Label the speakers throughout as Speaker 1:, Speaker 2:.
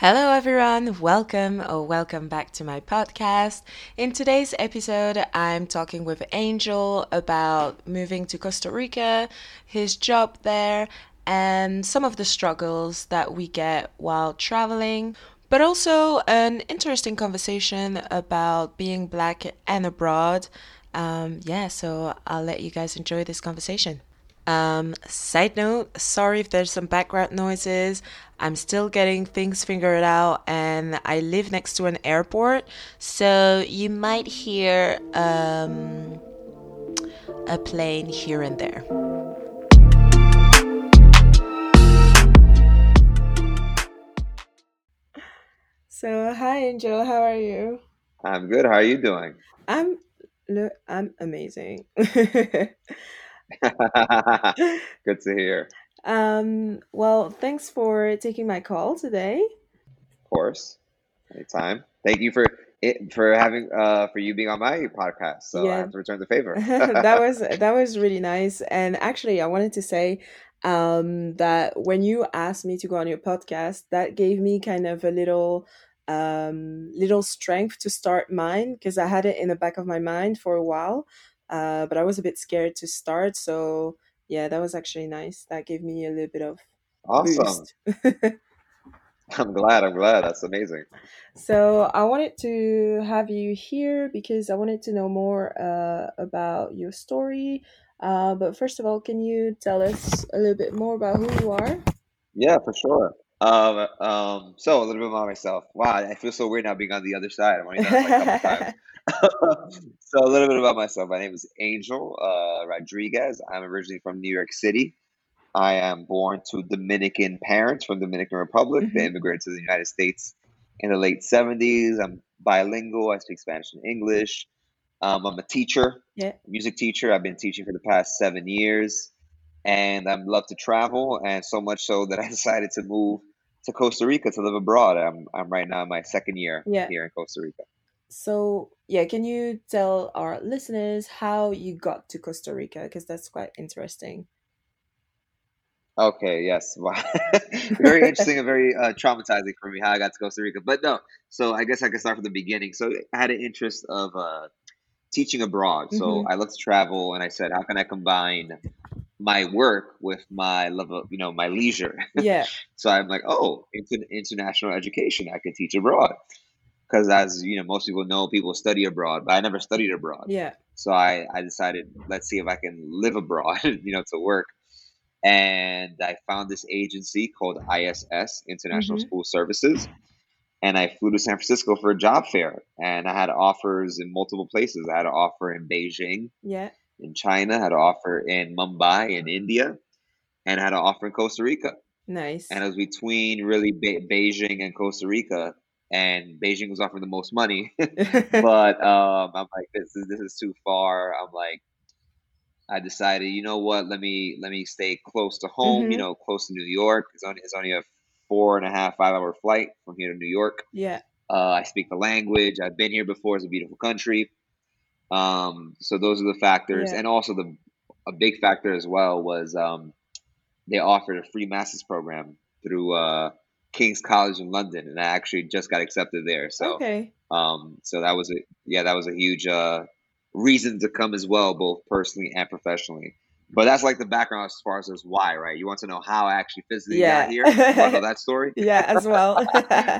Speaker 1: Hello, everyone. Welcome or welcome back to my podcast. In today's episode, I'm talking with Angel about moving to Costa Rica, his job there, and some of the struggles that we get while traveling, but also an interesting conversation about being black and abroad. Um, yeah, so I'll let you guys enjoy this conversation. Um, side note, sorry if there's some background noises. I'm still getting things figured out and I live next to an airport, so you might hear um, a plane here and there. So, hi Angel, how are you?
Speaker 2: I'm good. How are you doing?
Speaker 1: I'm look, I'm amazing.
Speaker 2: Good to hear.
Speaker 1: Um, well, thanks for taking my call today.
Speaker 2: Of course. Anytime. Thank you for it for having uh for you being on my podcast. So I have to return the favor.
Speaker 1: that was that was really nice. And actually, I wanted to say um, that when you asked me to go on your podcast, that gave me kind of a little um, little strength to start mine because I had it in the back of my mind for a while, uh, but I was a bit scared to start. So yeah, that was actually nice. That gave me a little bit of
Speaker 2: Awesome. I'm glad. I'm glad. That's amazing.
Speaker 1: So I wanted to have you here because I wanted to know more uh, about your story. Uh, but first of all, can you tell us a little bit more about who you are?
Speaker 2: Yeah, for sure. Um, um, so a little bit about myself. Wow, I feel so weird now being on the other side. I've only done this like a couple times. So a little bit about myself. My name is Angel uh, Rodriguez. I'm originally from New York City. I am born to Dominican parents from Dominican Republic. They
Speaker 1: hmm
Speaker 2: immigrated to the United States in the late 70s. I'm bilingual. I speak Spanish and English. Um, I'm a teacher,
Speaker 1: Yeah,
Speaker 2: music teacher. I've been teaching for the past seven years, and I love to travel, and so much so that I decided to move to Costa Rica to live abroad. I'm I'm right now in my second year
Speaker 1: yeah.
Speaker 2: here in Costa Rica.
Speaker 1: So yeah, can you tell our listeners how you got to Costa Rica? Because that's quite interesting.
Speaker 2: Okay, yes. Wow. Very interesting and very uh, traumatizing for me how I got to Costa Rica. But no, so I guess I can start from the beginning. So I had an interest of uh, teaching abroad. So
Speaker 1: hmm
Speaker 2: I love to travel, and I said, how can I combine my work with my love of, you know, my leisure?
Speaker 1: Yeah,
Speaker 2: So I'm like, oh, inter- international education. I can teach abroad. Because as you know, most people know, people study abroad, but I never studied abroad.
Speaker 1: yeah.
Speaker 2: So I, I decided, let's see if I can live abroad, you know, to work and I found this agency called ISS International
Speaker 1: hmm
Speaker 2: School Services, and I flew to San Francisco for a job fair, and I had offers in multiple places. I had an offer in Beijing,
Speaker 1: Yeah,
Speaker 2: in China, had an offer in Mumbai, in India, and had an offer in Costa Rica.
Speaker 1: Nice.
Speaker 2: And it was between really Be- Beijing and Costa Rica, and Beijing was offering the most money, but um, I'm like, this is this is too far. I'm like. I decided, you know what? Let me let me stay close to home. You
Speaker 1: hmm
Speaker 2: know, close to New York. It's only it's only a four and a half five hour flight from here to New York.
Speaker 1: Yeah,
Speaker 2: Uh, I speak the language. I've been here before. It's a beautiful country. Um, so those are the factors,
Speaker 1: yeah.
Speaker 2: and also the a big factor as well was um, they offered a free master's program through uh, King's College in London, and I actually just got accepted there. So
Speaker 1: Okay.
Speaker 2: um, so that was a yeah, that was a huge uh, reason to come as well, both personally and professionally. But that's like the background as far as as why, right? You want to know how I actually physically got here? Want know that story?
Speaker 1: Yeah, as well.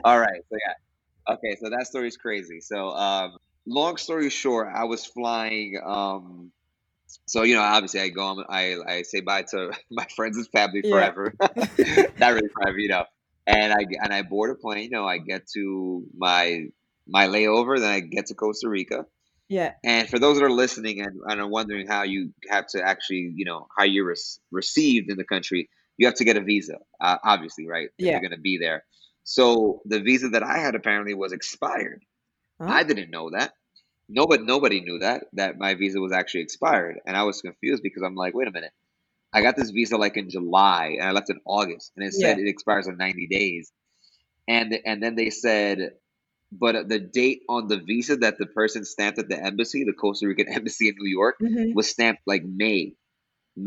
Speaker 2: All right, so yeah, okay, so that story's crazy. So um, long story short, I was flying. Um, so you know, obviously, I go on, I I say bye to my friends and family
Speaker 1: Yeah.
Speaker 2: forever. Not really forever, you know. And I and I board a plane. You know, I get to my my layover, then I get to Costa Rica.
Speaker 1: Yeah.
Speaker 2: And for those that are listening and, and are wondering how you have to actually, you know, how you're rec- received in the country, you have to get a visa, uh, obviously, right?
Speaker 1: Yeah.
Speaker 2: you're going to be there. So the visa that I had apparently was expired.
Speaker 1: Huh?
Speaker 2: I didn't know that. Nobody, nobody knew that that my visa was actually expired, and I was confused because I'm like, wait a minute, I got this visa like in July, and I left in August, and it said
Speaker 1: Yeah.
Speaker 2: it expires in 90 days, and and then they said, but the date on the visa that the person stamped at the embassy, the Costa Rican embassy in New York,
Speaker 1: hmm
Speaker 2: was stamped like May,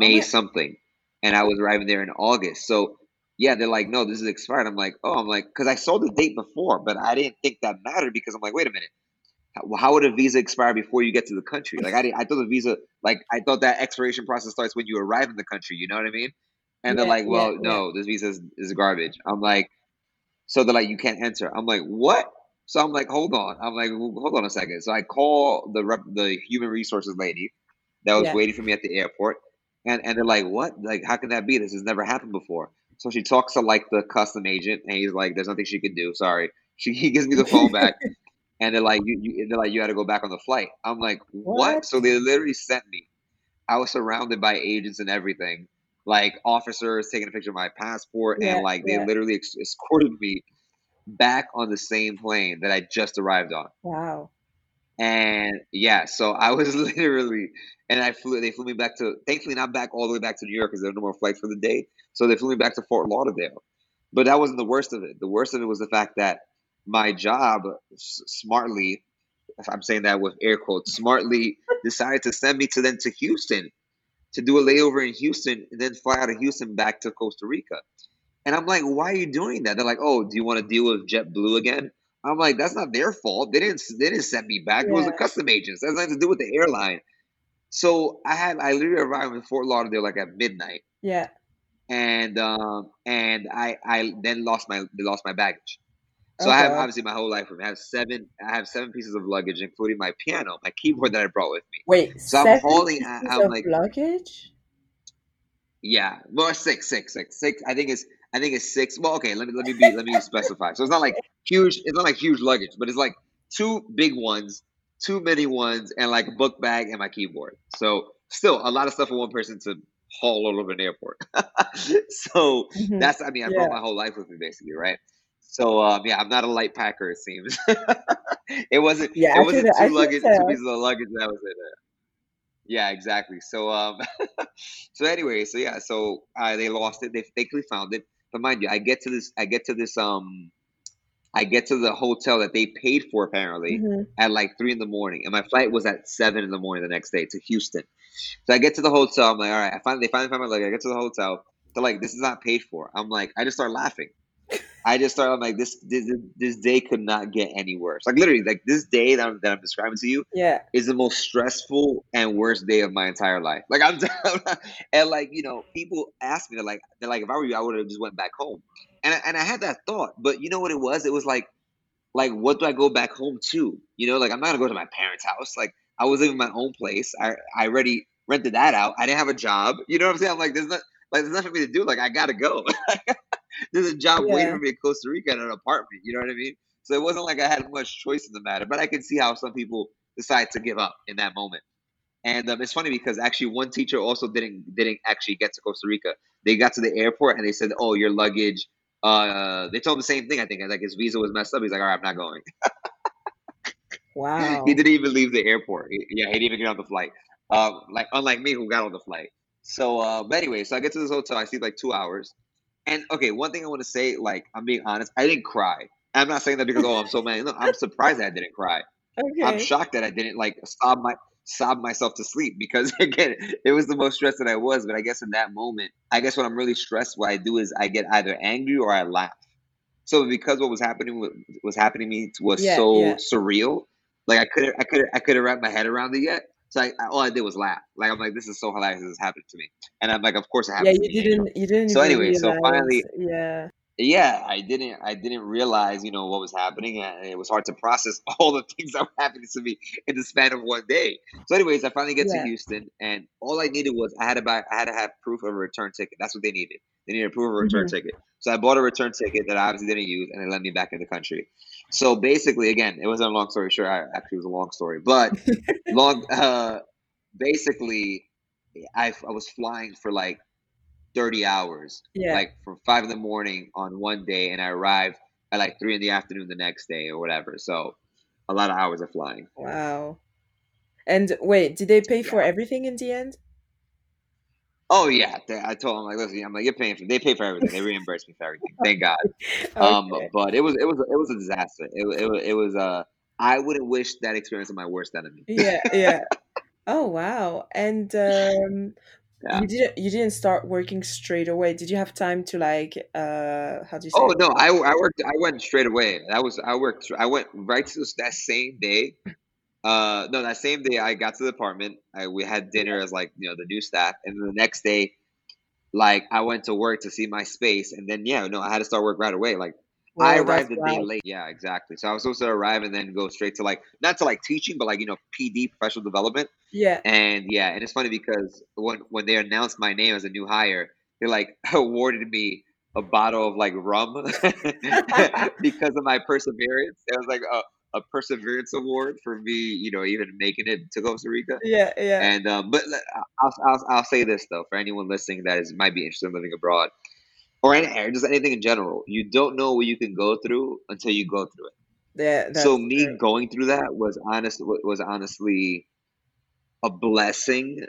Speaker 1: Oh
Speaker 2: May something, and I was arriving there in August. So yeah, they're like, no, this is expired. I'm like, oh, I'm like, because I saw the date before, but I didn't think that mattered because I'm like, wait a minute, how, would a visa expire before you get to the country? Like I, I thought the visa, like I thought that expiration process starts when you arrive in the country. You know what I mean? And they're like, well,
Speaker 1: yeah.
Speaker 2: no, this visa is, is garbage. I'm like, so they're like, you can't enter. I'm like, what? So I'm like, hold on. I'm like, hold on a second. So I call the rep, the human resources lady that was
Speaker 1: Yeah.
Speaker 2: waiting for me at the airport, and and they're like, what? Like, how can that be? This has never happened before. So she talks to like the custom agent, and he's like, there's nothing she can do. Sorry. She he gives me the phone back, and they're like, you, you they're like, you had to go back on the flight. I'm like, what?
Speaker 1: What?
Speaker 2: So they literally sent me. I was surrounded by agents and everything, like officers taking a picture of my passport,
Speaker 1: Yeah,
Speaker 2: and like they
Speaker 1: yeah.
Speaker 2: literally ex- escorted me back on the same plane that I just arrived on.
Speaker 1: Wow.
Speaker 2: And yeah, so I was literally, and I flew. They flew me back to, thankfully not back all the way back to New York because there were no more flights for the day. So they flew me back to Fort Lauderdale. But that wasn't the worst of it. The worst of it was the fact that my job s- smartly, if I'm saying that with air quotes, smartly decided to send me to then to Houston to do a layover in Houston and then fly out of Houston back to Costa Rica. And I'm like, why are you doing that? They're like, oh, do you want to deal with JetBlue again? I'm like, that's not their fault. They didn't they didn't send me back. It was the
Speaker 1: Yeah.
Speaker 2: custom agents. That has nothing to do with the airline. So I had I literally arrived in Fort Lauderdale like at midnight,
Speaker 1: Yeah.
Speaker 2: and um and I I then lost my they lost my baggage. So
Speaker 1: Oh
Speaker 2: I have obviously my whole life with me. I have seven I have seven pieces of luggage, including my piano, my keyboard that I brought with me.
Speaker 1: Wait,
Speaker 2: So I'm
Speaker 1: seven
Speaker 2: hauling. I- I'm like,
Speaker 1: luggage?
Speaker 2: Yeah, well, six, six, six, six. I think it's, I think it's six. Well, okay, let me let me be let me specify. So it's not like huge. It's not like huge luggage, but it's like two big ones, two mini ones, and like a book bag and my keyboard. So still a lot of stuff for one person to haul all over an airport. so
Speaker 1: Mhm.
Speaker 2: that's. I mean, I
Speaker 1: Yeah.
Speaker 2: brought my whole life with me basically, right? So um, yeah, I'm not a light packer. It seems. it wasn't.
Speaker 1: Yeah,
Speaker 2: It wasn't two luggage, two pieces of luggage that was it. Yeah, exactly. So um so anyway, so yeah, so uh, they lost it. They thankfully found it. But mind you, I get to this I get to this um I get to the hotel that they paid for apparently
Speaker 1: Mhm.
Speaker 2: at like three in the morning. And my flight was at seven in the morning the next day to Houston. So I get to the hotel, I'm like, all right, I finally they finally find my luggage. I get to the hotel. They're like, this is not paid for. I'm like, I just start laughing. I just started. I'm like, this, this this day could not get any worse. Like literally, like this day that I'm, that I'm describing to you
Speaker 1: Yeah.
Speaker 2: is the most stressful and worst day of my entire life. Like I'm, and like you know, people ask me, they're like, they're like, if I were you, I would have just went back home. And I, and I had that thought, but you know what it was? It was like, like what do I go back home to? You know, like I'm not gonna go to my parents' house. Like I was living in my own place. I I already rented that out. I didn't have a job. You know what I'm saying? I'm like, there's not like there's nothing for me to do. Like I gotta go. there's a job waiting for me in Costa Rica in an apartment. You know what I mean? So it wasn't like I had much choice in the matter. But I could see how some people decide to give up in that moment. And um, it's funny because actually one teacher also didn't didn't actually get to Costa Rica. They got to the airport and they said, "Oh, your luggage." Uh, they told him the same thing. I think like his visa was messed up. He's like, "All right, I'm not going."
Speaker 1: Wow.
Speaker 2: He didn't even leave the airport. He- yeah, he didn't even get on the flight. Um, like unlike me, who got on the flight. So, uh, but anyway, so I get to this hotel. I sleep like two hours. And okay, one thing I want to say, like I'm being honest, I didn't cry. I'm not saying that because oh I'm so mad. No, I'm surprised that I didn't cry.
Speaker 1: Okay.
Speaker 2: I'm shocked that I didn't like sob my sob myself to sleep because again, it was the most stressed that I was. But I guess in that moment, I guess when I'm really stressed, what I do is I get either angry or I laugh. So because what was happening wa- was happening to me was
Speaker 1: Yeah,
Speaker 2: so
Speaker 1: yeah.
Speaker 2: surreal, like I couldn't I couldn't I couldn't wrap my head around it yet. So I, I- all I did was laugh. Like I'm like, this is so hilarious. This is happening to me, and I'm like, of course it happened Yeah,
Speaker 1: you. Didn't you didn't
Speaker 2: So anyway, so finally.
Speaker 1: Yeah.
Speaker 2: yeah, I didn't I didn't realize, you know, what was happening and it was hard to process all the things that were happening to me in the span of one day. So anyways, I finally get to Houston and all I needed was I had to buy I had to have proof of a return ticket. That's what they needed. They needed proof of a return
Speaker 1: Mhm.
Speaker 2: ticket. So I bought a return ticket that I obviously didn't use and they let me back in the country. So basically again, it wasn't a long story Sure, I actually it was a long story. But long uh basically I I was flying for like 30 hours
Speaker 1: Yeah.
Speaker 2: like from five in the morning on one day, and I arrived at like three in the afternoon the next day or whatever. So a lot of hours of flying.
Speaker 1: Wow. And wait, did they pay for everything in the end?
Speaker 2: Oh yeah, they, I told them like, listen, I'm like, you're paying for. They pay for everything. They reimburse me for everything. Thank God. Um, but it was it was it was a disaster. It it was it was uh, I wouldn't wish that experience on my worst enemy.
Speaker 1: Yeah, yeah. Oh wow. And um
Speaker 2: Yeah.
Speaker 1: You didn't you didn't start working straight away. Did you have time to like uh how do you say
Speaker 2: Oh
Speaker 1: it?
Speaker 2: no, I I worked. I went straight away. That was I worked. I went right to that same day. Uh, no, that same day I got to the apartment. I we had dinner as like you know the new staff, and then the next day, like I went to work to see my space, and then yeah, no, I had to start work right away. Like I arrived a day
Speaker 1: wild.
Speaker 2: late. Yeah, exactly. So I was supposed to arrive and then go straight to like not to like teaching, but like you know PD professional development.
Speaker 1: Yeah.
Speaker 2: And yeah, and it's funny because when when they announced my name as a new hire, they like awarded me a bottle of like rum because of my perseverance. It was like a, a perseverance award for me, you know, even making it to Costa Rica.
Speaker 1: Yeah, yeah.
Speaker 2: And um, but I'll, I'll I'll say this though for anyone listening that is might be interested in living abroad or any, or just anything in general, you don't know what you can go through until you go through it.
Speaker 1: Yeah,
Speaker 2: So me
Speaker 1: true.
Speaker 2: going through that was honest was honestly a blessing.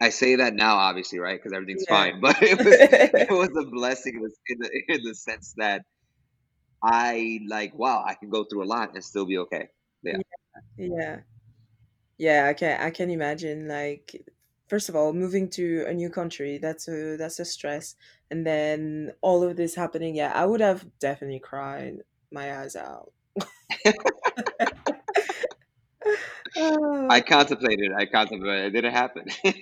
Speaker 2: I say that now, obviously, right? Because everything's
Speaker 1: Yeah.
Speaker 2: fine. But it was it was a blessing in the, in the in the sense that I like, wow, I can go through a lot and still be okay. Yeah.
Speaker 1: Yeah. Yeah, I can I can imagine like first of all moving to a new country that's a that's a stress and then all of this happening yeah I would have definitely cried my eyes out.
Speaker 2: I contemplated, I contemplated. It didn't happen.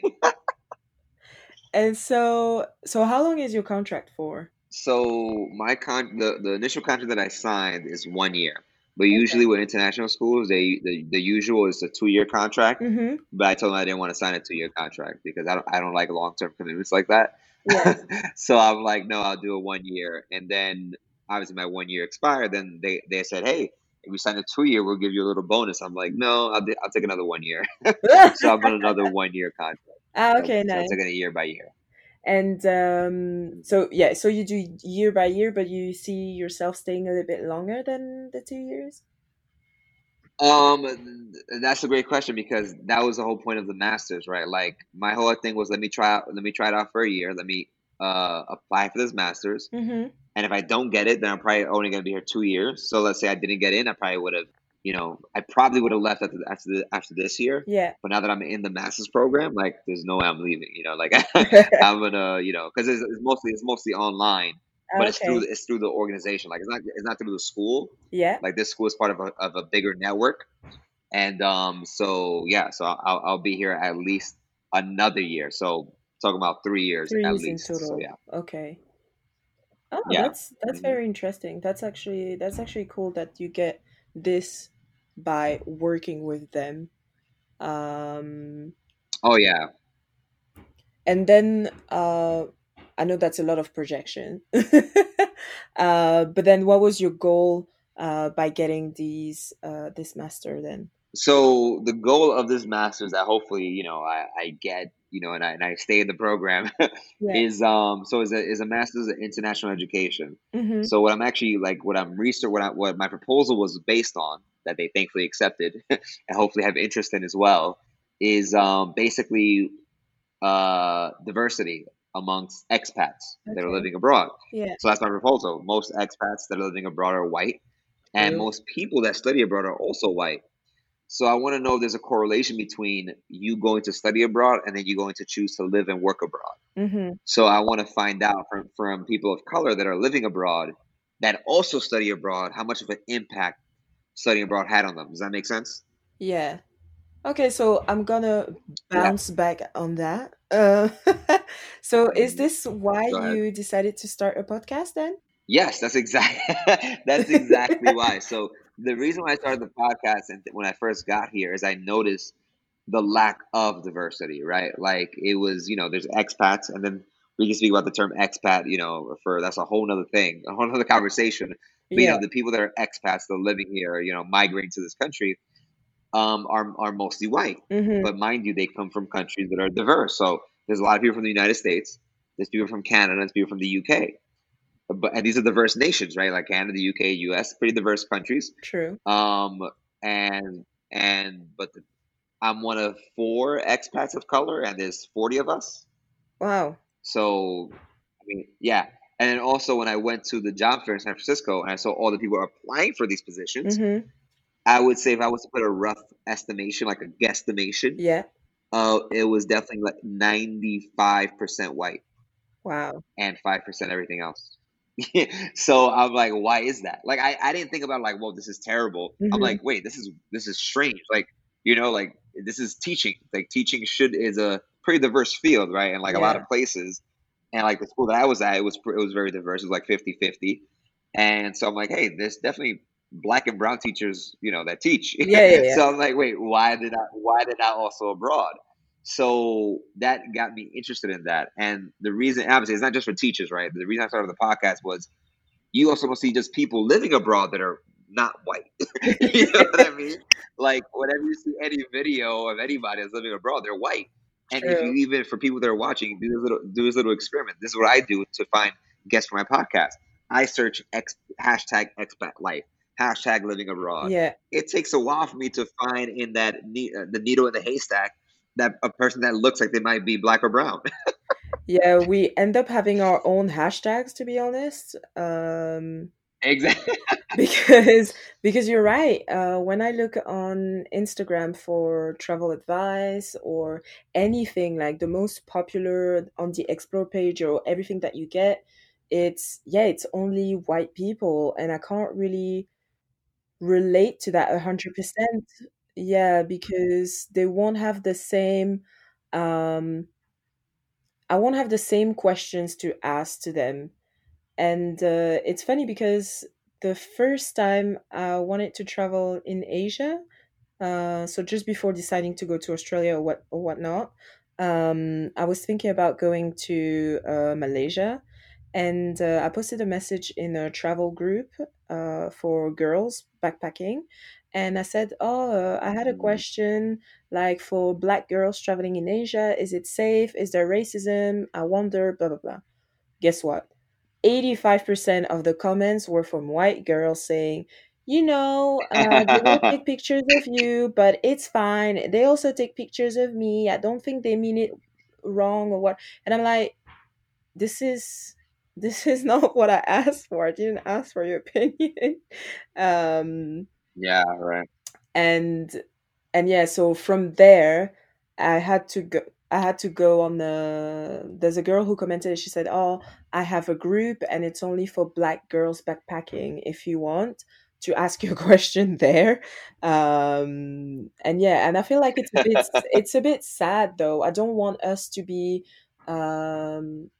Speaker 1: And so so how long is your contract for?
Speaker 2: So my con the, the initial contract that I signed is one year. But
Speaker 1: Okay.
Speaker 2: usually with international schools, they the, the usual is a two year contract.
Speaker 1: Mm-hmm.
Speaker 2: But I told them I didn't want to sign a two year contract because I don't I don't like long term commitments like that.
Speaker 1: Yeah.
Speaker 2: so I'm like, no, I'll do a one year. And then obviously my one year expired. Then they, they said, hey, if we sign a two year, we'll give you a little bonus. I'm like, no, I'll, I'll take another one year. so I'm on another one year contract.
Speaker 1: Ah,
Speaker 2: So,
Speaker 1: okay,
Speaker 2: so I'm
Speaker 1: nice.
Speaker 2: taking it year by year.
Speaker 1: And um, so yeah, so you do year by year, but you see yourself staying a little bit longer than the two years?
Speaker 2: Um, that's a great question because that was the whole point of the masters, right? Like my whole thing was let me try out, let me try it out for a year. Let me uh apply for this masters.
Speaker 1: Mm-hmm.
Speaker 2: And if I don't get it, then I'm probably only going to be here two years. So let's say I didn't get in, I probably would have, you know, I probably would have left after after the, after this year.
Speaker 1: Yeah.
Speaker 2: But now that I'm in the masters program, like there's no way I'm leaving. You know, like I'm gonna, you know, because it's, it's mostly it's mostly online, but it's through it's through the organization. Like it's not it's not through the school.
Speaker 1: Yeah.
Speaker 2: Like this school is part of a of a bigger network, and um, so yeah, so I'll I'll be here at least another year. So talking about three years
Speaker 1: Three
Speaker 2: at
Speaker 1: years in
Speaker 2: least. So
Speaker 1: total.
Speaker 2: yeah,
Speaker 1: Okay. Oh,
Speaker 2: yeah.
Speaker 1: that's that's
Speaker 2: hmm
Speaker 1: very interesting. That's actually that's actually cool that you get this by working with them. Um,
Speaker 2: Oh yeah.
Speaker 1: and then uh, I know that's a lot of projection. uh, but then what was your goal uh, by getting these uh, this master then?
Speaker 2: So the goal of this master is that hopefully you know I, I get you know and I, and I stay in the program
Speaker 1: Yeah.
Speaker 2: is um so is a is a master's in international education.
Speaker 1: Mm-hmm.
Speaker 2: So what I'm actually like what I'm research what I, what my proposal was based on that they thankfully accepted and hopefully have interest in as well is um basically uh diversity amongst expats that are living abroad.
Speaker 1: Yeah.
Speaker 2: So that's my proposal. Most expats that are living abroad are white and
Speaker 1: True.
Speaker 2: most people that study abroad are also white. So I want to know if there's a correlation between you going to study abroad and then you going to choose to live and work abroad.
Speaker 1: Mm-hmm.
Speaker 2: So I want to find out from, from people of color that are living abroad that also study abroad how much of an impact studying abroad had on them. Does that make sense?
Speaker 1: Yeah. Okay, so I'm gonna
Speaker 2: Yeah.
Speaker 1: bounce back on that. Uh, so is
Speaker 2: Mhm.
Speaker 1: this why you decided to start a podcast then?
Speaker 2: Yes, that's exactly that's exactly why. So the reason why I started the podcast and when I first got here is I noticed the lack of diversity, right? Like it was, you know, there's expats, and then we can speak about the term expat, you know, for that's a whole nother thing, a whole nother conversation. But you know, the people that are expats, that are living here, you know, migrating to this country, um, are are mostly white.
Speaker 1: Mm-hmm.
Speaker 2: But mind you, they come from countries that are diverse. So there's a lot of people from the United States, there's people from Canada, there's people from the UK. But and these are diverse nations, right? Like Canada, the UK, US, pretty diverse countries.
Speaker 1: True.
Speaker 2: Um, and and but the, I'm one of four expats of color, and there's 40 of us.
Speaker 1: Wow.
Speaker 2: So, I mean, yeah. And then also when I went to the job fair in San Francisco and I saw all the people applying for these positions,
Speaker 1: Mm-hmm.
Speaker 2: I would say if I was to put a rough estimation, like a guesstimation,
Speaker 1: Yeah.
Speaker 2: Uh, it was definitely like ninety five percent white
Speaker 1: Wow.
Speaker 2: and five percent everything else. so I'm like, why is that? Like, I, I didn't think about like, well, this is terrible. I'm
Speaker 1: hmm
Speaker 2: like, wait, this is this is strange. Like, you know, like this is teaching. Like, teaching should is a pretty diverse field, right? And like a lot of places, and like the school that I was at, it was it was very diverse. It was like 50-50. and so I'm like, hey, there's definitely black and brown teachers, you know, that teach.
Speaker 1: Yeah, yeah, yeah.
Speaker 2: so I'm like, wait, why did I why did I also abroad? So that got me interested in that. And the reason, obviously, it's not just for teachers, right? The reason I started the podcast was you also don't see just people living abroad that are not white. you know what I mean? Like whenever you see any video of anybody that's living abroad, they're white. And if you even for people that are watching, do this little do this little experiment. This is what I do to find guests for my podcast. I search ex, hashtag expat life, hashtag living abroad.
Speaker 1: Yeah.
Speaker 2: It takes a while for me to find in that ne- uh, the needle in the haystack that a person that looks like they might be black or brown.
Speaker 1: Yeah, we end up having our own hashtags to be honest. Um
Speaker 2: exactly.
Speaker 1: because because you're right. Uh when I look on Instagram for travel advice or anything like the most popular on the explore page or everything that you get, it's yeah, it's only white people and I can't really relate to that 100%. Yeah, because they won't have the same um I won't have the same questions to ask to them. And uh, it's funny because the first time I wanted to travel in Asia, uh, so just before deciding to go to Australia or what or whatnot, um, I was thinking about going to uh, Malaysia, and uh, I posted a message in a travel group uh, for girls backpacking, and I said, "Oh, uh, I had a question like for black girls traveling in Asia, is it safe? Is there racism? I wonder, blah blah blah." Guess what? 85% of the comments were from white girls saying, you know, uh, they will take pictures of you, but it's fine. They also take pictures of me. I don't think they mean it wrong or what. And I'm like, this is this is not what I asked for. I didn't ask for your opinion. um,
Speaker 2: yeah, right.
Speaker 1: and and yeah so from there i had to go i had to go on the there's a girl who commented she said oh i have a group and it's only for black girls backpacking if you want to ask your question there. Um and yeah and i feel like it's a bit it's a bit sad though. I don't want us to be um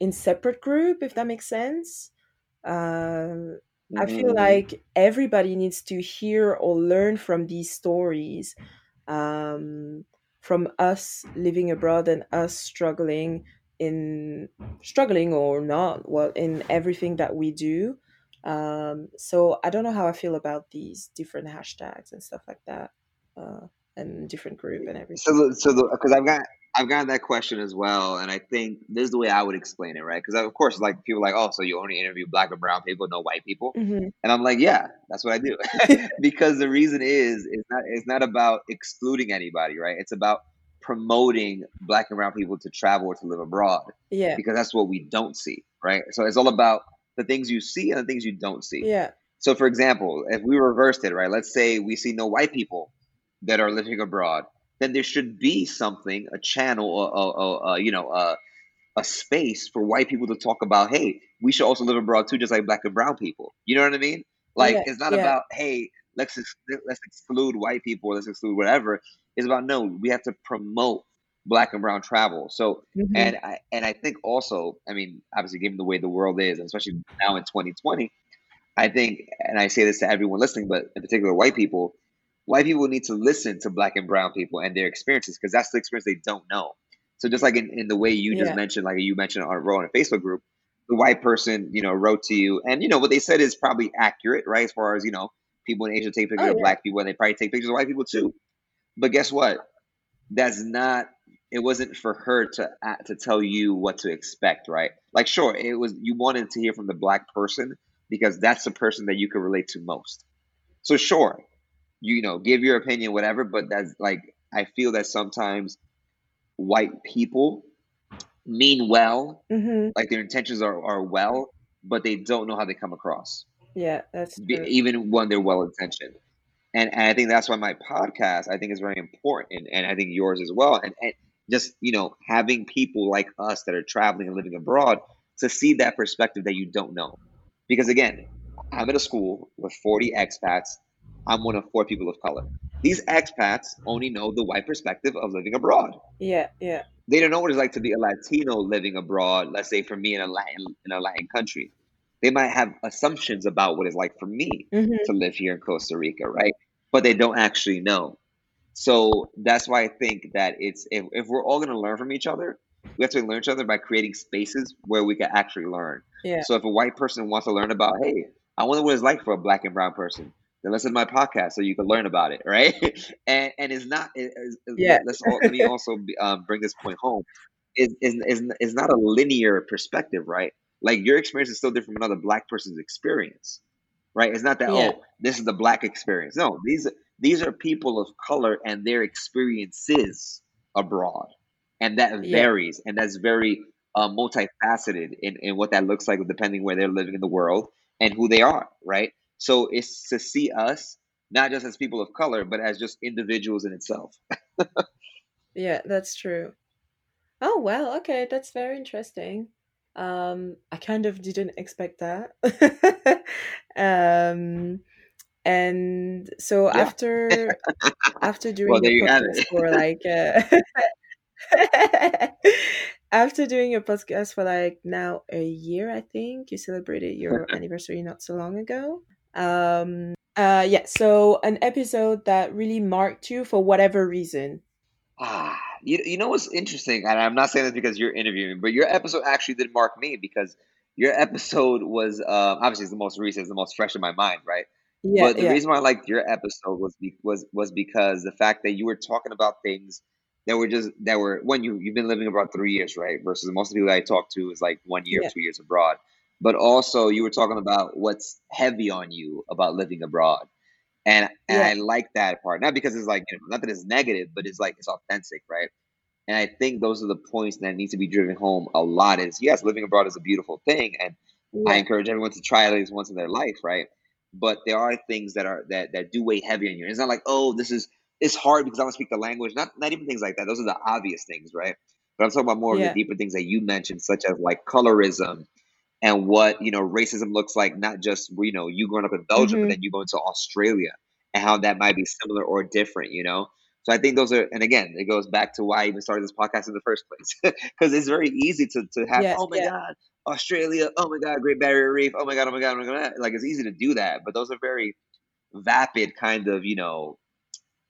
Speaker 1: in separate group if that makes sense. Um I feel
Speaker 2: hmm
Speaker 1: like everybody needs to hear or learn from these stories, um, from us living abroad and us struggling in struggling or not, well, in everything that we do. Um, so I don't know how I feel about these different hashtags and stuff like that, uh, and different group and
Speaker 2: So,
Speaker 1: everything.
Speaker 2: the, so the because I've got I've gotten that question as well, and I think this is the way I would explain it, right? Because of course, like people are like, oh, so you only interview black and brown people, no white people,
Speaker 1: hmm
Speaker 2: and I'm like, yeah, that's what I do, because the reason is it's not it's not about excluding anybody, right? It's about promoting black and brown people to travel or to live abroad,
Speaker 1: Yeah,
Speaker 2: because that's what we don't see, right? So it's all about the things you see and the things you don't see.
Speaker 1: yeah,
Speaker 2: So, for example, if we reversed it, right? Let's say we see no white people that are living abroad, then there should be something, a channel, or, or, or uh, you know, uh, a space for white people to talk about. Hey, we should also live abroad too, just like black and brown people. You know what I mean? Like,
Speaker 1: yeah,
Speaker 2: it's not
Speaker 1: yeah.
Speaker 2: about hey, let's ex- let's exclude white people, or let's exclude whatever. It's about no, we have to promote black and brown travel. So,
Speaker 1: hmm
Speaker 2: and I and I think also, I mean, obviously, given the way the world is, especially now in 2020 I think, and I say this to everyone listening, but in particular white people, white people need to listen to black and brown people and their experiences because that's the experience they don't know. So just like in, in the way you just
Speaker 1: Yeah,
Speaker 2: mentioned, like you mentioned on wrote on a Facebook group, the white person, you know, wrote to you, and you know what they said is probably accurate, right? As far as you know, people in Asia take
Speaker 1: oh
Speaker 2: pictures of
Speaker 1: yeah,
Speaker 2: black people, and they probably take pictures of white people too. But guess what? That's not. It wasn't for her to uh, to tell you what to expect, right? Like, sure, it was. You wanted to hear from the black person because that's the person that you can relate to most. So, sure, you know, give your opinion, whatever. But that's like, I feel that sometimes white people mean well,
Speaker 1: hmm
Speaker 2: like their intentions are are well, but they don't know how they come across,
Speaker 1: yeah, that's true.
Speaker 2: even when they're well intentioned. And, and I think that's why my podcast I think is very important, and I think yours as well. And, and just you know having people like us that are traveling and living abroad to see that perspective that you don't know, because again, I'm at a school with 40 expats. I'm one of four people of color. These expats only know the white perspective of living abroad.
Speaker 1: Yeah, yeah.
Speaker 2: They don't know what it's like to be a Latino living abroad. Let's say for me in a Latin in a Latin country, they might have assumptions about what it's like for me
Speaker 1: hmm
Speaker 2: to live here in Costa Rica, right? But they don't actually know. So that's why I think that it's if, if we're all going to learn from each other, we have to learn each other by creating spaces where we can actually learn.
Speaker 1: Yeah,
Speaker 2: So if a white person wants to learn about, hey, I wonder what it's like for a black and brown person, then listen to my podcast so you can learn about it, right? and and it's not. It's-
Speaker 1: yeah,
Speaker 2: let's all, let me also um, bring this point home. Is is is not a linear perspective, right? Like your experience is still different from another black person's experience, right? It's not that
Speaker 1: yeah,
Speaker 2: oh, this is the black experience. No, these these are people of color and their experiences abroad, and that
Speaker 1: yeah,
Speaker 2: varies, and that's very uh, multifaceted in, in what that looks like, depending where they're living in the world and who they are, right? So it's to see us not just as people of color, but as just individuals in itself.
Speaker 1: yeah. That's true. Oh well, okay, that's very interesting. Um, I kind of didn't expect that. um, and so
Speaker 2: Yeah.
Speaker 1: after after
Speaker 2: Well,
Speaker 1: doing a
Speaker 2: you have
Speaker 1: podcast for like uh, after doing a podcast for like now a year, I think you celebrated your anniversary not so long ago. Um, uh, yeah, so an episode that really marked you for whatever reason.
Speaker 2: Ah, you, you know what's interesting, and I'm not saying this because you're interviewing, but your episode actually did mark me because your episode was uh, obviously it's the most recent, it's the most fresh in my mind, right?
Speaker 1: Yeah,
Speaker 2: But the
Speaker 1: yeah,
Speaker 2: reason why I liked your episode was be, was was because the fact that you were talking about things that were just that were when you you've been living abroad three years, right? Versus most of the people that I talk to is like one year,
Speaker 1: yeah,
Speaker 2: two years abroad. But also you were talking about what's heavy on you about living abroad. And and
Speaker 1: yeah,
Speaker 2: I like that part. Not because it's like, you know, not that it's negative, but it's like it's authentic, right? And I think those are the points that need to be driven home a lot is yes, living abroad is a beautiful thing and I encourage everyone to try it at least once in their life, right? But there are things that are that that do weigh heavy on you. It's not like, oh, this is it's hard because I don't speak the language. Not not even things like that. Those are the obvious things, right? But I'm talking about more of the deeper things that you mentioned, such as like colorism and what you know racism looks like. Not just you know you growing up in Belgium, but
Speaker 1: Mm-hmm.
Speaker 2: then you go into Australia and how that might be similar or different. You know. So I think those are, and again, it goes back to why I even started this podcast in the first place, because it's very easy to to have,
Speaker 1: Yes,
Speaker 2: oh my
Speaker 1: yeah,
Speaker 2: God, Australia, oh my God, Great Barrier Reef, oh my God, oh my God, oh my God. Like it's easy to do that, but those are very vapid kind of, you know,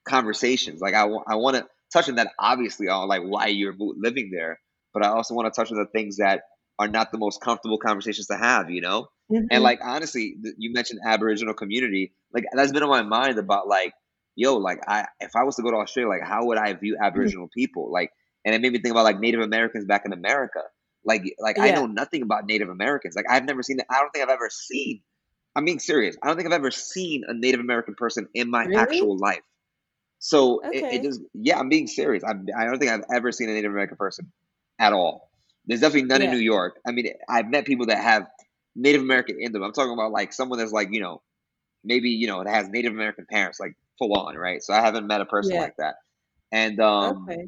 Speaker 2: conversations. Like I, I want to touch on that obviously on like why you're living there, but I also want to touch on the things that are not the most comfortable conversations to have, you know? And
Speaker 1: Mm-hmm.
Speaker 2: like honestly, th- you mentioned Aboriginal community, like that's been on my mind about like, yo, like I if I was to go to Australia, like how would I view Aboriginal people? Like, and it made me think about like Native Americans back in America. Like, like I know nothing about Native Americans. Like I've never seen that. I don't think I've ever seen. I'm being serious. I don't think I've ever seen a Native American person in my
Speaker 1: Really?
Speaker 2: actual life. So it, it just, yeah, I'm being serious. I, I don't think I've ever seen a Native American person at all. There's definitely none in New York. I mean, I've met people that have Native American in them. I'm talking about like someone that's like, you know, maybe, you know, that has Native American parents, like full on, right? So I haven't met a person
Speaker 1: Yeah.
Speaker 2: like that. And um
Speaker 1: Okay.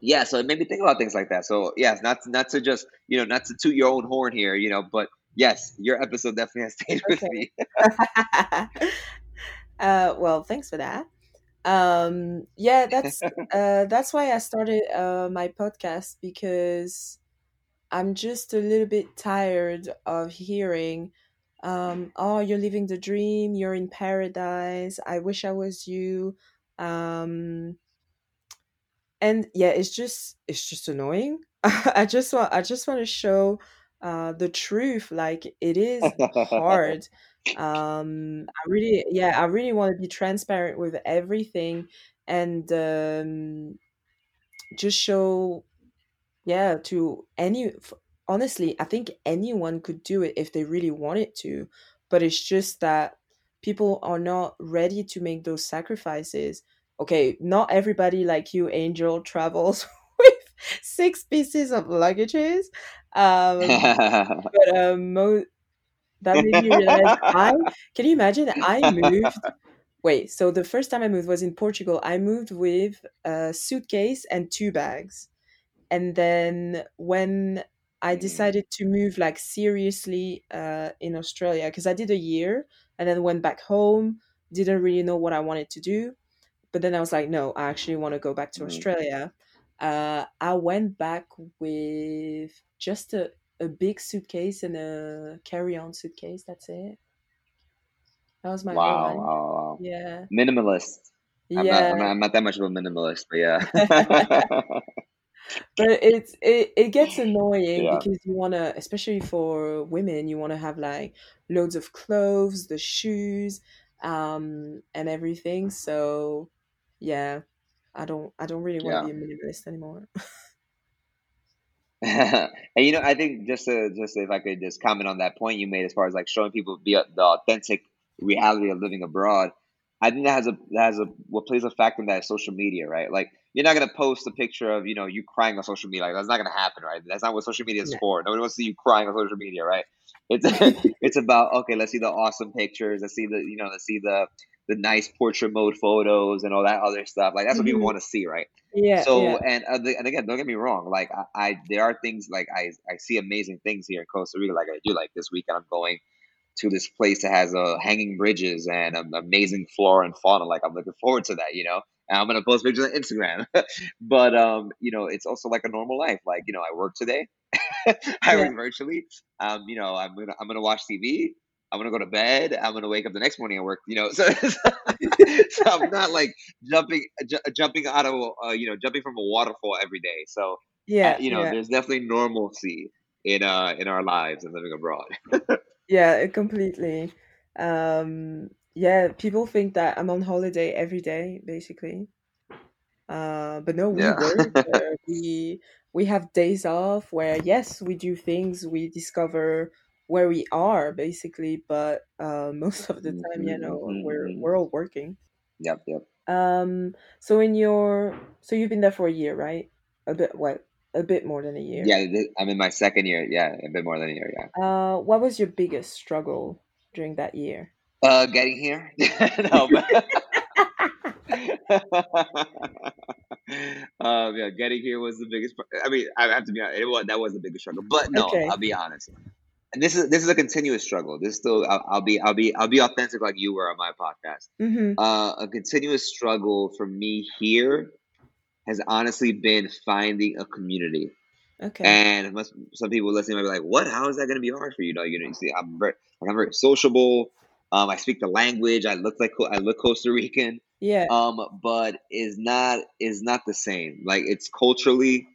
Speaker 2: yeah, so it made me think about things like that. So yes, not not to just, you know, not to toot your own horn here, you know, but yes, your episode definitely has stayed with me.
Speaker 1: uh, well, thanks for that. Um, yeah, that's uh, that's why I started uh, my podcast because I'm just a little bit tired of hearing, um, "Oh, you're living the dream. You're in paradise. I wish I was you." Um, and yeah it's just it's just annoying i just want i just want to show uh the truth like it is hard um i really yeah i really want to be transparent with everything and um just show yeah to any honestly i think anyone could do it if they really wanted to but it's just that people are not ready to make those sacrifices okay not everybody like you angel travels with six pieces of luggages um but um mo- that made me realize i can you imagine i moved wait. So the first time I moved was in Portugal. I moved with a suitcase and two bags, and then when I
Speaker 2: Mm,
Speaker 1: decided to move like seriously uh, in Australia because I did a year and then went back home. Didn't really know what I wanted to do, but then I was like, no, I actually want to go back to
Speaker 2: mm,
Speaker 1: Australia. Uh, I went back with just a, a big suitcase and a carry-on suitcase. That's it. That was my
Speaker 2: wow, wow, wow.
Speaker 1: Yeah,
Speaker 2: Minimalist. I'm not, I'm not,
Speaker 1: yeah.
Speaker 2: I'm not that much of a minimalist, but yeah.
Speaker 1: But it's it, it gets annoying
Speaker 2: Yeah,
Speaker 1: because you wanna, especially for women, you wanna have like loads of clothes, the shoes, um, and everything. So yeah, I don't I don't really want to
Speaker 2: yeah.
Speaker 1: be a minimalist anymore.
Speaker 2: and you know, I think just to, just if I could just comment on that point you made as far as like showing people the the authentic reality of living abroad, I think that has a that has a what plays a factor in that is social media, right? Like you're not gonna post a picture of you know you crying on social media. Like that's not gonna happen, right? That's not what social media is
Speaker 1: No.
Speaker 2: for. Nobody wants to see you crying on social media, right? It's it's about okay, let's see the awesome pictures, let's see the you know let's see the the nice portrait mode photos and all that other stuff. Like that's what people
Speaker 1: Mhm.
Speaker 2: want to see, right?
Speaker 1: Yeah,
Speaker 2: So
Speaker 1: yeah.
Speaker 2: and uh, the- and again, don't get me wrong. Like I, I, there are things like I, I see amazing things here in Costa Rica. Like I do. Like this weekend, I'm going to this place that has uh, hanging bridges and um, amazing flora and fauna. Like I'm looking forward to that. You know, I'm gonna post pictures on Instagram. but um, you know, it's also like a normal life. Like you know, I work today. I
Speaker 1: Yeah.
Speaker 2: work virtually. Um, you know, I'm gonna I'm gonna watch TV. I'm gonna go to bed. I'm gonna wake up the next morning and work. You know, so, so I'm not like jumping ju- jumping out of uh, you know jumping from a waterfall every day. So uh,
Speaker 1: Yeah,
Speaker 2: you know,
Speaker 1: yeah.
Speaker 2: there's definitely normalcy in uh in our lives and living abroad.
Speaker 1: Yeah, completely. Um, yeah, people think that I'm on holiday every day, basically. Uh, but no, we
Speaker 2: Yeah.
Speaker 1: work. Uh, we we have days off where yes, we do things. We discover where we are, basically. But uh, most of the time, you know, we're
Speaker 2: hmm
Speaker 1: we're all working.
Speaker 2: Yep. Yep.
Speaker 1: Um, so in your so you've been there for a year, right? A bit what? A bit more than a year.
Speaker 2: Yeah. I'm in my second year. Yeah, a bit more than a year. Yeah.
Speaker 1: Uh, what was your biggest struggle during that year?
Speaker 2: Uh, getting here. no, um, yeah, getting here was the biggest. I mean, I have to be honest. It was that was the biggest struggle. But no,
Speaker 1: Okay.
Speaker 2: I'll be honest. And this is this is a continuous struggle. This still, I'll, I'll be I'll be I'll be authentic like you were on my podcast.
Speaker 1: Mm-hmm.
Speaker 2: Uh, a continuous struggle for me here has honestly been finding a community.
Speaker 1: Okay.
Speaker 2: And most, some people listening might be like, "What? How is that going to be hard for you?" No, you know, you see, I'm very, like, I'm very sociable. Um, I speak the language. I look like I look Costa Rican.
Speaker 1: Yeah.
Speaker 2: Um, but is not is not the same. Like it's culturally.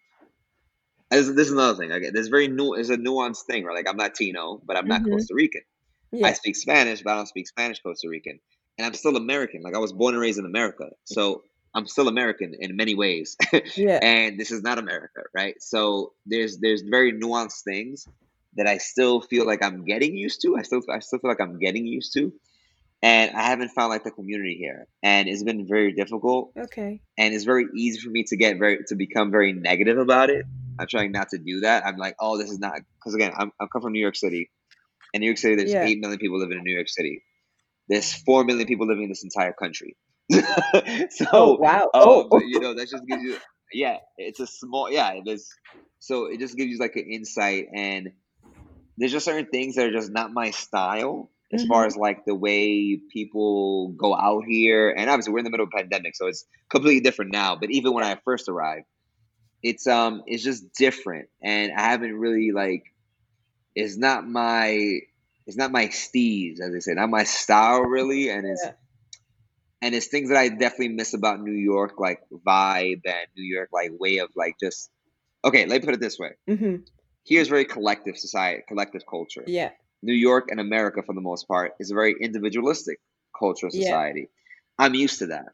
Speaker 2: This, this is another thing. Like, there's very new. It's a nuanced thing, right? Like I'm Latino, but I'm not
Speaker 1: Mm-hmm.
Speaker 2: Costa Rican.
Speaker 1: Yeah.
Speaker 2: I speak Spanish, but I don't speak Spanish Costa Rican. And I'm still American. Like I was born and raised in America. So I'm still American in many ways.
Speaker 1: Yeah.
Speaker 2: and this is not America, right? So there's there's very nuanced things that I still feel like I'm getting used to. I still I still feel like I'm getting used to. And I haven't found like the community here. And it's been very difficult
Speaker 1: Okay.
Speaker 2: and it's very easy for me to get very to become very negative about it. I'm trying not to do that. I'm like, oh, this is not because again, I'm I come from New York City. In New York City, there's
Speaker 1: Yeah.
Speaker 2: eight million people living in New York City. There's four million people living in this entire country.
Speaker 1: Oh
Speaker 2: so,
Speaker 1: wow.
Speaker 2: um,
Speaker 1: Oh.
Speaker 2: you know, that just gives you, yeah, it's a small, yeah, it is. So it just gives you like an insight, and there's just certain things that are just not my style as far
Speaker 1: Mm-hmm.
Speaker 2: as like the way people go out here. And obviously, we're in the middle of a pandemic, so it's completely different now. But even when I first arrived, it's um, it's just different, and I haven't really like, it's not my, it's not my steez, as they say, not my style really, and it's
Speaker 1: Yeah.
Speaker 2: and it's things that I definitely miss about New York, like vibe and New York, like way of like just. Okay, let me put it this way.
Speaker 1: Mm-hmm.
Speaker 2: Here's very collective society, collective culture.
Speaker 1: Yeah.
Speaker 2: New York and America, for the most part, is a very individualistic cultural
Speaker 1: Yeah.
Speaker 2: society. I'm used to that.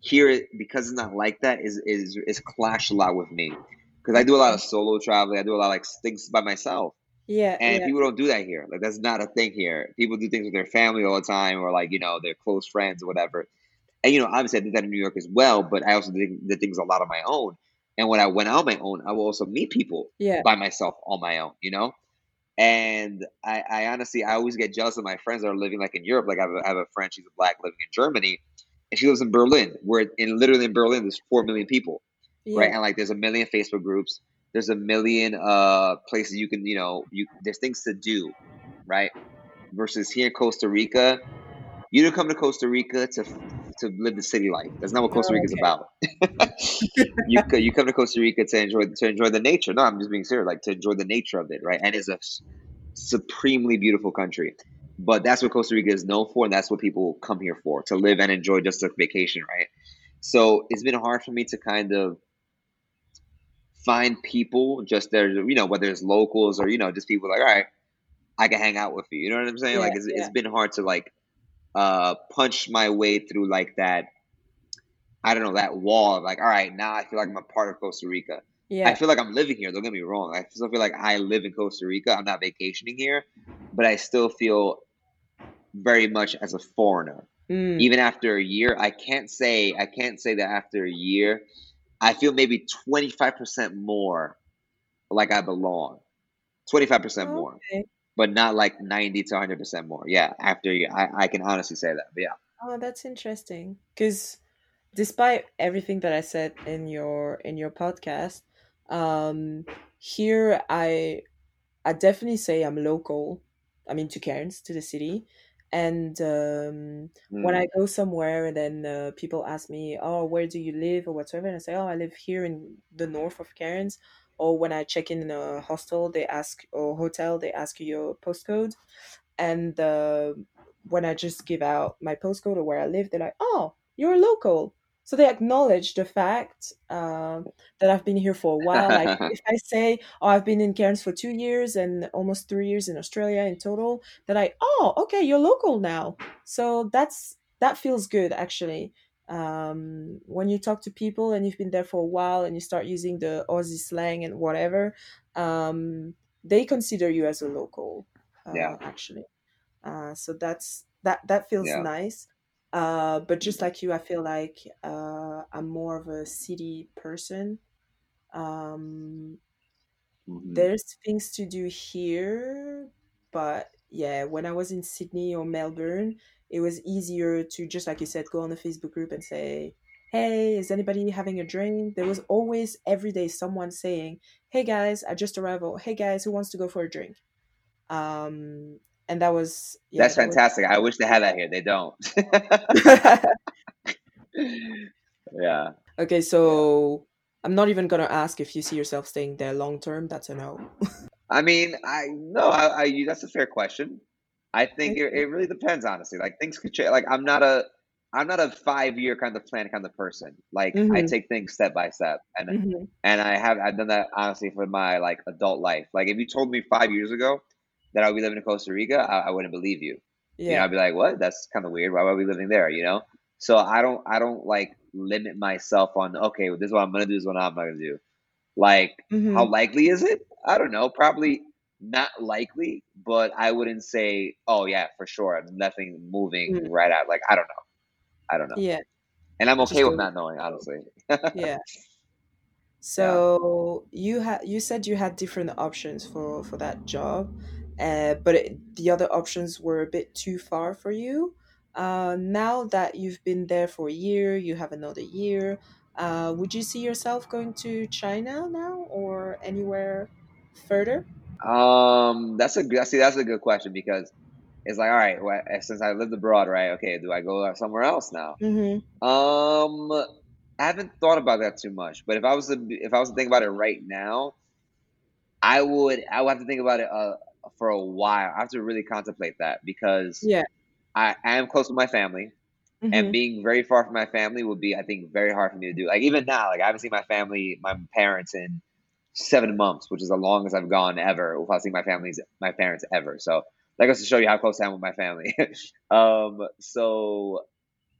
Speaker 2: Here, because it's not like that, is is is clashed a lot with me because I do a lot of solo traveling. I do a lot of like things by myself,
Speaker 1: Yeah.
Speaker 2: and
Speaker 1: Yeah.
Speaker 2: people don't do that here. Like that's not a thing here. People do things with their family all the time, or like you know their close friends or whatever. And you know, obviously, I did that in New York as well, but I also did, did things a lot on my own. And when I went out on my own, I will also meet people
Speaker 1: Yeah.
Speaker 2: by myself on my own. You know, And I, I honestly, I always get jealous of my friends that are living like in Europe. Like I have, a, I have a friend, she's a black living in Germany, and she lives in Berlin, where in literally in Berlin there's four million people, yeah. right? And like there's a million Facebook groups, there's a million uh places you can, you know, you there's things to do, right? Versus here in Costa Rica, you don't come to Costa Rica to to live the city life. That's not what Costa Rica is okay. about. you you come to Costa Rica to enjoy to enjoy the nature. No, I'm just being serious. Like to enjoy the nature of it, right? And it's a supremely beautiful country. But that's what Costa Rica is known for, and that's what people come here for to live and enjoy just a vacation, right? So it's been hard for me to kind of find people just there, you know, whether it's locals or you know, just people like, all right, I can hang out with you. You know what I'm saying? Yeah, like it's, yeah. it's been hard to like uh, punch my way through like that. I don't know that wall of like, all right, now I feel like I'm a part of Costa Rica. Yeah. I feel like I'm living here. Don't get me wrong. I still feel like I live in Costa Rica. I'm not vacationing here, but I still feel very much as a foreigner. Mm. Even after a year, I can't say I can't say that after a year, I feel maybe 25% more like I belong. 25% more. But not like 90 to 100% more. Yeah, after you, I, I can honestly say that. But yeah.
Speaker 1: Oh, that's interesting. Because despite everything that I said in your in your podcast, um, here I I definitely say I'm local. I mean to Cairns, to the city. And um, mm. when I go somewhere and then uh, people ask me, oh, where do you live or whatever, and I say, oh, I live here in the north of Cairns or when I check in, in a hostel, they ask or hotel, they ask you your postcode, and uh, when I just give out my postcode or where I live, they're like, "Oh, you're a local." So they acknowledge the fact uh, that I've been here for a while. Like if I say, "Oh, I've been in Cairns for two years and almost three years in Australia in total," they're like, "Oh, okay, you're local now." So that's that feels good actually um, when you talk to people and you've been there for a while and you start using the Aussie slang and whatever, um, they consider you as a local. Uh, yeah, actually. Uh, so that's that. That feels yeah. nice. Uh, but just like you, I feel like uh, I'm more of a city person. Um, mm-hmm. There's things to do here, but yeah, when I was in Sydney or Melbourne, it was easier to just like you said go on the facebook group and say hey is anybody having a drink? There was always every day someone saying hey guys i just arrived. Or hey guys who wants to go for a drink? Um and that was
Speaker 2: yeah, that's that fantastic. Was... i wish they had that here. They don't. Yeah.
Speaker 1: Okay so i'm not even gonna ask if you see yourself staying there long term. That's a no.
Speaker 2: I mean i no I, I that's a fair question I think it, it really depends, honestly. Like things could change. Like I'm not a I'm not a five year kind of plan kind of person. Like mm-hmm. I take things step by step, and mm-hmm. and I have I've done that honestly for my like adult life. Like if you told me five years ago that I'd be living in Costa Rica, I, I wouldn't believe you. Yeah, you know, I'd be like, what? That's kind of weird. Why would I be living there? You know. So I don't I don't like limit myself on okay, well, this is what I'm gonna do. This is what I'm not gonna do. Like mm-hmm. how likely is it? I don't know. Probably not likely, but I wouldn't say, oh yeah, for sure, nothing moving mm. right out. Like I don't know, I don't know.
Speaker 1: Yeah,
Speaker 2: and I'm okay with not knowing, honestly.
Speaker 1: yeah. So yeah. you had you said you had different options for for that job, uh, but it, the other options were a bit too far for you. Uh, now that you've been there for a year, you have another year. Uh, would you see yourself going to China now or anywhere further?
Speaker 2: Um, that's a good. See, that's a good question because it's like, all right, well, since I lived abroad, right? Okay, do I go somewhere else now? Mm-hmm. Um, I haven't thought about that too much. But if I was to, if I was to think about it right now, I would, I would have to think about it uh, for a while. I have to really contemplate that because
Speaker 1: yeah,
Speaker 2: I, I am close with my family. Mm-hmm. And being very far from my family would be, I think, very hard for me to do. Like even now, like I haven't seen my family, my parents in seven months, which is the longest I've gone ever without seeing my family's my parents ever. So that goes to show you how close I am with my family. um, so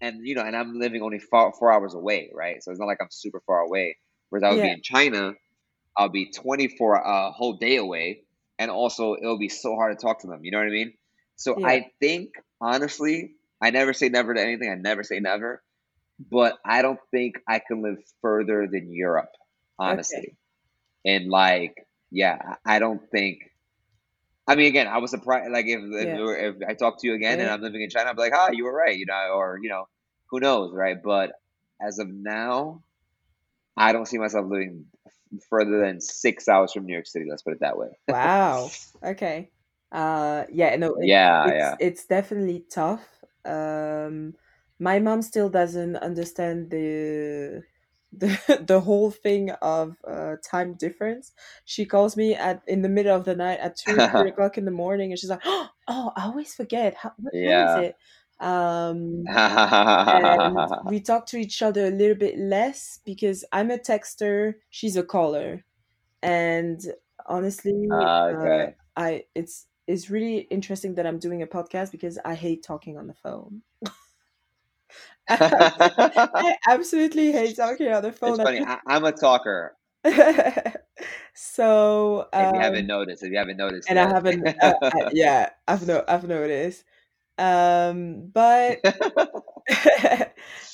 Speaker 2: and you know, and I'm living only four, four hours away, right? So it's not like I'm super far away. Whereas I would yeah. be in China, I'll be 24 a whole day away, and also it'll be so hard to talk to them. You know what I mean? So yeah. I think honestly, I never say never to anything. I never say never, but I don't think I can live further than Europe. Honestly, okay. And like, yeah, I don't think I mean, again, I was surprised. Like if if,
Speaker 1: Yeah.
Speaker 2: if I talk to you again and I'm living in China, I'd be like, "Ah, you were right," you know, or you know, who knows, right? But as of now, I don't see myself living further than six hours from New York City. Let's put it that way.
Speaker 1: Wow. Okay. Uh, yeah, no, it's
Speaker 2: Yeah,
Speaker 1: it's
Speaker 2: yeah.
Speaker 1: it's definitely tough. Um, my mom still doesn't understand the the the whole thing of uh time difference. She calls me at in the middle of the night at two, three o'clock in the morning, and she's like, "Oh, I always forget. How, what time is it?" Um, we talk to each other a little bit less because I'm a texter, she's a caller, and honestly,
Speaker 2: Ah,
Speaker 1: uh,
Speaker 2: okay.
Speaker 1: I it's it's really interesting that I'm doing a podcast because I hate talking on the phone. I absolutely hate talking on the phone. I
Speaker 2: funny. I, I'm a talker.
Speaker 1: so
Speaker 2: If you haven't
Speaker 1: um,
Speaker 2: noticed, if you haven't noticed
Speaker 1: and I haven't. Uh, I, yeah, I've no, I've noticed. Um, but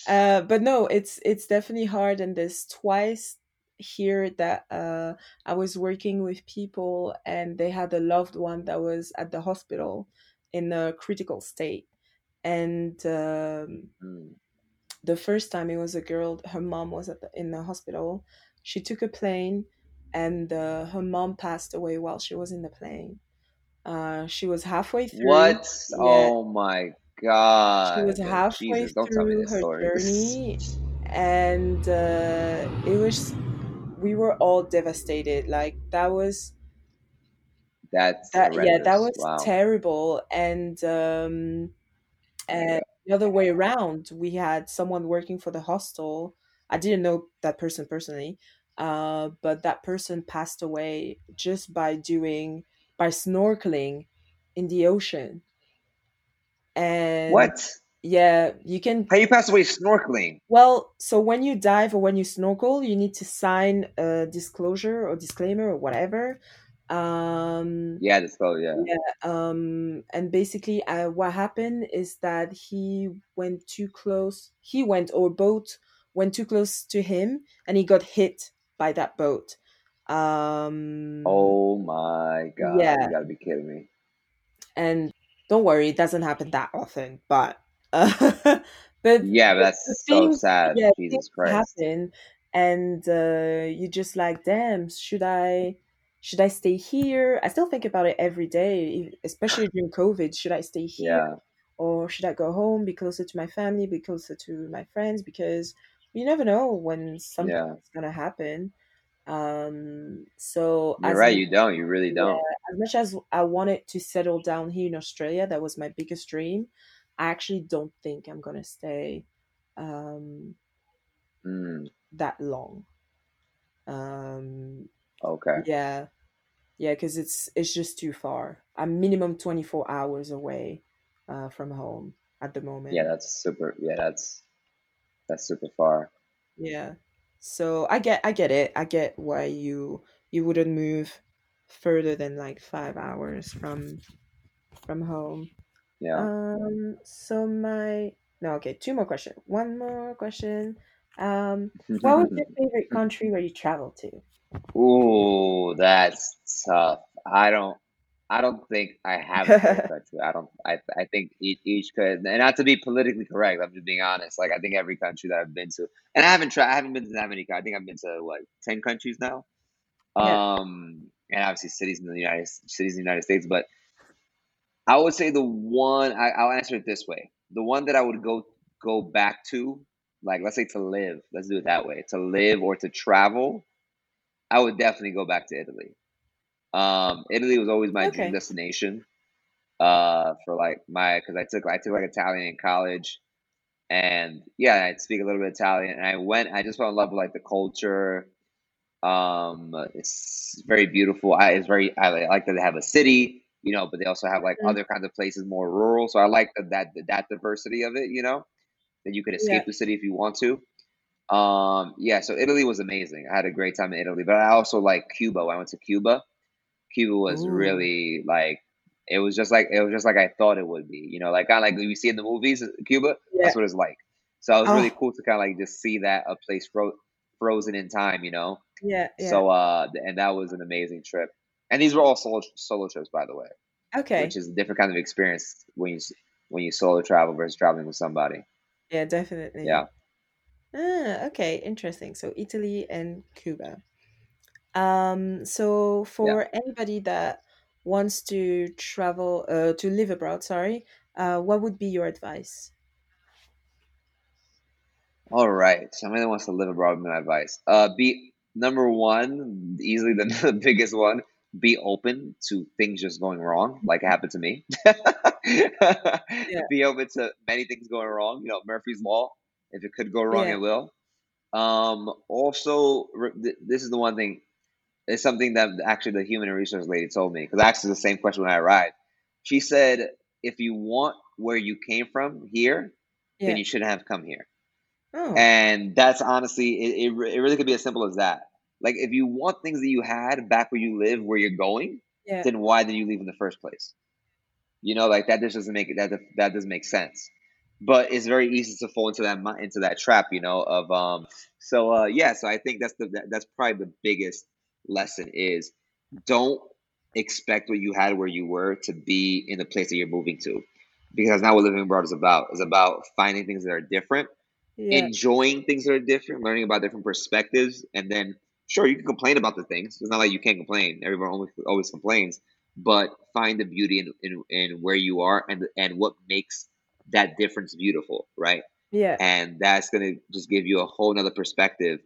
Speaker 1: uh, but no, it's it's definitely hard, and there's twice here that uh, I was working with people, and they had a loved one that was at the hospital in a critical state, and um,
Speaker 2: Mm.
Speaker 1: the first time it was a girl, her mom was at the, in the hospital. She took a plane, and uh, her mom passed away while she was in the plane. Uh, she was halfway through.
Speaker 2: What?
Speaker 1: Yeah,
Speaker 2: Oh my god she
Speaker 1: was halfway
Speaker 2: Jesus, don't tell me
Speaker 1: through her
Speaker 2: story.
Speaker 1: journey, and uh, it was we were all devastated. Like that was
Speaker 2: That's
Speaker 1: that yeah, that was
Speaker 2: Wow.
Speaker 1: terrible. And um, and the other way around, we had someone working for the hostel. I didn't know that person personally, uh, but that person passed away just by doing by snorkeling in the ocean. And
Speaker 2: What?
Speaker 1: yeah, you can
Speaker 2: How you pass away snorkeling?
Speaker 1: Well, so when you dive or when you snorkel, you need to sign a disclosure or disclaimer or whatever. Um,
Speaker 2: Yeah, disclose. Yeah.
Speaker 1: yeah, um, and basically, uh, what happened is that he went too close. He went, or boat went too close to him, and he got hit by that boat. Um,
Speaker 2: Oh my God.
Speaker 1: yeah,
Speaker 2: You gotta be kidding me.
Speaker 1: and don't worry, it doesn't happen that often, but uh, but
Speaker 2: Yeah, but
Speaker 1: the
Speaker 2: that's so sad.
Speaker 1: yeah,
Speaker 2: Jesus Christ.
Speaker 1: happen, and uh, you just like, damn, should I, should I stay here? I still think about it every day, especially during COVID. Should I stay here
Speaker 2: Yeah.
Speaker 1: or should I go home, be closer to my family, be closer to my friends? Because you never know when something's
Speaker 2: Yeah.
Speaker 1: gonna happen. Um, so
Speaker 2: You're right. You don't. You really don't.
Speaker 1: as much as I wanted to settle down here in Australia, that was my biggest dream. I actually don't think I'm gonna stay um,
Speaker 2: Mm,
Speaker 1: that long. Um,
Speaker 2: okay.
Speaker 1: yeah, yeah, because it's it's just too far. I'm minimum 24 hours away uh, from home at the moment.
Speaker 2: Yeah, that's super. Yeah, that's that's super far.
Speaker 1: Yeah. So I get I get it. I get why you you wouldn't move further than like five hours from from home.
Speaker 2: Yeah.
Speaker 1: Um, so my no, okay, two more questions. One more question. Um, what was your favorite country where you traveled to?
Speaker 2: Ooh, that's tough. I don't. I don't think I have a favorite country. I don't. I. I think each, each could, and not to be politically correct. I'm just being honest. Like I think every country that I've been to, and I haven't tried. I haven't been to that many. I think I've been to what ten countries now.
Speaker 1: Yeah.
Speaker 2: Um, and obviously cities in the United cities in the United States. But I would say the one. I, I'll answer it this way: the one that I would go go back to, like let's say to live. Let's do it that way: to live or to travel. I would definitely go back to Italy. Um, Italy was always my dream
Speaker 1: Okay.
Speaker 2: destination. Uh, for like my because I took I took like Italian in college, and yeah, I speak a little bit Italian. And I went, I just fell in love with like the culture. Um, it's very beautiful. I it's very I like that they have a city, you know, but they also have like
Speaker 1: Mm,
Speaker 2: other kinds of places more rural. So I like that that that diversity of it, you know, that you could
Speaker 1: yeah.
Speaker 2: escape the city if you want to. Um, yeah, so Italy was amazing. I had a great time in Italy, but I also like Cuba. When I went to Cuba. Cuba was
Speaker 1: Ooh.
Speaker 2: really like it was just like it was just like I thought it would be. You know, like kind of like you see in the movies, uh, Cuba.
Speaker 1: Yeah.
Speaker 2: That's what it's like. So it was really
Speaker 1: Oh,
Speaker 2: cool to kind of like just see that a place fro- frozen in time. You know.
Speaker 1: yeah, yeah.
Speaker 2: So uh, and that was an amazing trip. And these were all solo solo trips, by the way.
Speaker 1: Okay.
Speaker 2: which is a different kind of experience when you when you solo travel versus traveling with somebody.
Speaker 1: Yeah, definitely.
Speaker 2: Yeah.
Speaker 1: Ah, okay, interesting. So Italy and Cuba. Um, so for
Speaker 2: Yeah.
Speaker 1: anybody that wants to travel, uh, to live abroad, sorry, uh, what would be your advice?
Speaker 2: All right. Somebody that wants to live abroad, my advice. Uh, be number one, easily the, the biggest one. Be open to things just going wrong, like it happened to me.
Speaker 1: Yeah,
Speaker 2: be open to many things going wrong. You know, Murphy's Law. If it could go wrong,
Speaker 1: yeah,
Speaker 2: it will. Um, also, re- th- this is the one thing. It's something that actually the human resource lady told me because I asked her the same question when I arrived. She said, "If you want where you came from here, then you shouldn't have come here."
Speaker 1: Oh,
Speaker 2: And that's honestly, it, it, it really could be as simple as that. Like, if you want things that you had back where you live, where you're going,
Speaker 1: yeah,
Speaker 2: then why did you leave in the first place? You know, like that just doesn't make that that doesn't make sense. But it's very easy to fall into that into that trap, you know. Of um, so uh, yeah, so I think that's the that's probably the biggest lesson is don't expect what you had where you were to be in the place that you're moving to, because now what living abroad is about is about finding things that are different
Speaker 1: yeah,
Speaker 2: enjoying things that are different, learning about different perspectives, and then sure you can complain about the things. It's not like you can't complain. Everyone always always complains, but find the beauty in in, in where you are and and what makes that difference beautiful, right?
Speaker 1: yeah,
Speaker 2: And that's gonna just give you a whole nother perspective.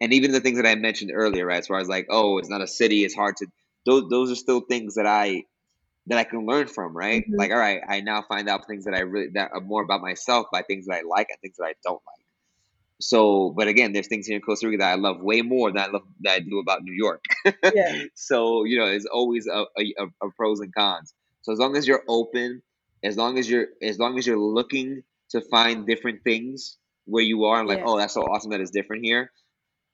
Speaker 2: And even the things that I mentioned earlier, right? As far as like, oh, it's not a city, it's hard to. Those those are still things that I that I can learn from, right?
Speaker 1: hmm
Speaker 2: Like, all right, I now find out things that I really that are more about myself by things that I like and things that I don't like. So, but again, there's things here in Costa Rica that I love way more than I love that I do about New York.
Speaker 1: yeah,
Speaker 2: so, you know, it's always a, a a pros and cons. So as long as you're open, as long as you're as long as you're looking to find different things where you are, and like,
Speaker 1: yeah,
Speaker 2: oh, that's so awesome that it's different here,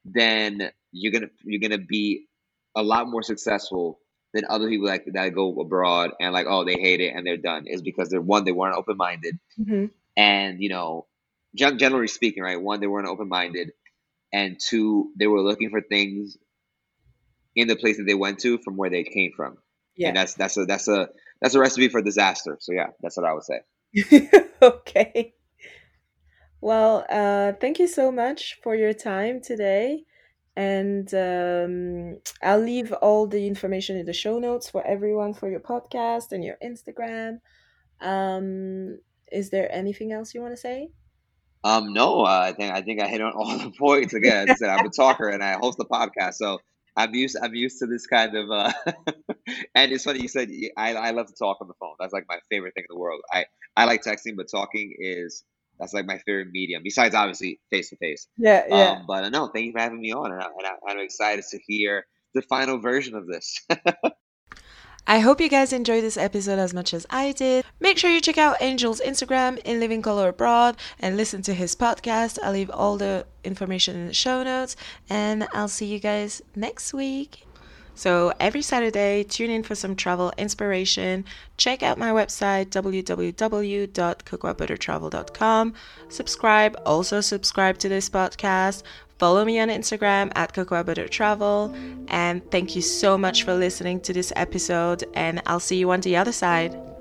Speaker 2: then you're gonna you're gonna be a lot more successful than other people like that go abroad and like, oh, they hate it and they're done. Is because they're one, they weren't open minded
Speaker 1: hmm
Speaker 2: and you know generally speaking right one they weren't open-minded and two they were looking for things in the place that they went to from where they came from
Speaker 1: yeah.
Speaker 2: and that's that's a that's a that's a recipe for disaster so yeah that's what i would say
Speaker 1: Okay. Well, uh, thank you so much for your time today. And um, I'll leave all the information in the show notes for everyone for your podcast and your Instagram. Um, is there anything else you want to say?
Speaker 2: um no uh, i think i think i hit on all the points again i said i'm a talker and i host a podcast so i'm used i'm used to this kind of uh and it's funny you said I love to talk on the phone that's like my favorite thing in the world i i like texting but talking is that's like my favorite medium besides obviously face to face
Speaker 1: Yeah, yeah.
Speaker 2: Um, but uh, no, thank you for having me on, and, I, and I, I'm excited to hear the final version of this.
Speaker 1: I hope you guys enjoyed this episode as much as I did. Make sure you check out Angel's Instagram in Living Color Abroad and listen to his podcast. I'll leave all the information in the show notes, and I'll see you guys next week. So every Saturday, tune in for some travel inspiration. Check out my website www.cocoabuttertravel.com. Subscribe, also subscribe to this podcast. Follow me on Instagram at travel And thank you so much for listening to this episode, and I'll see you on the other side.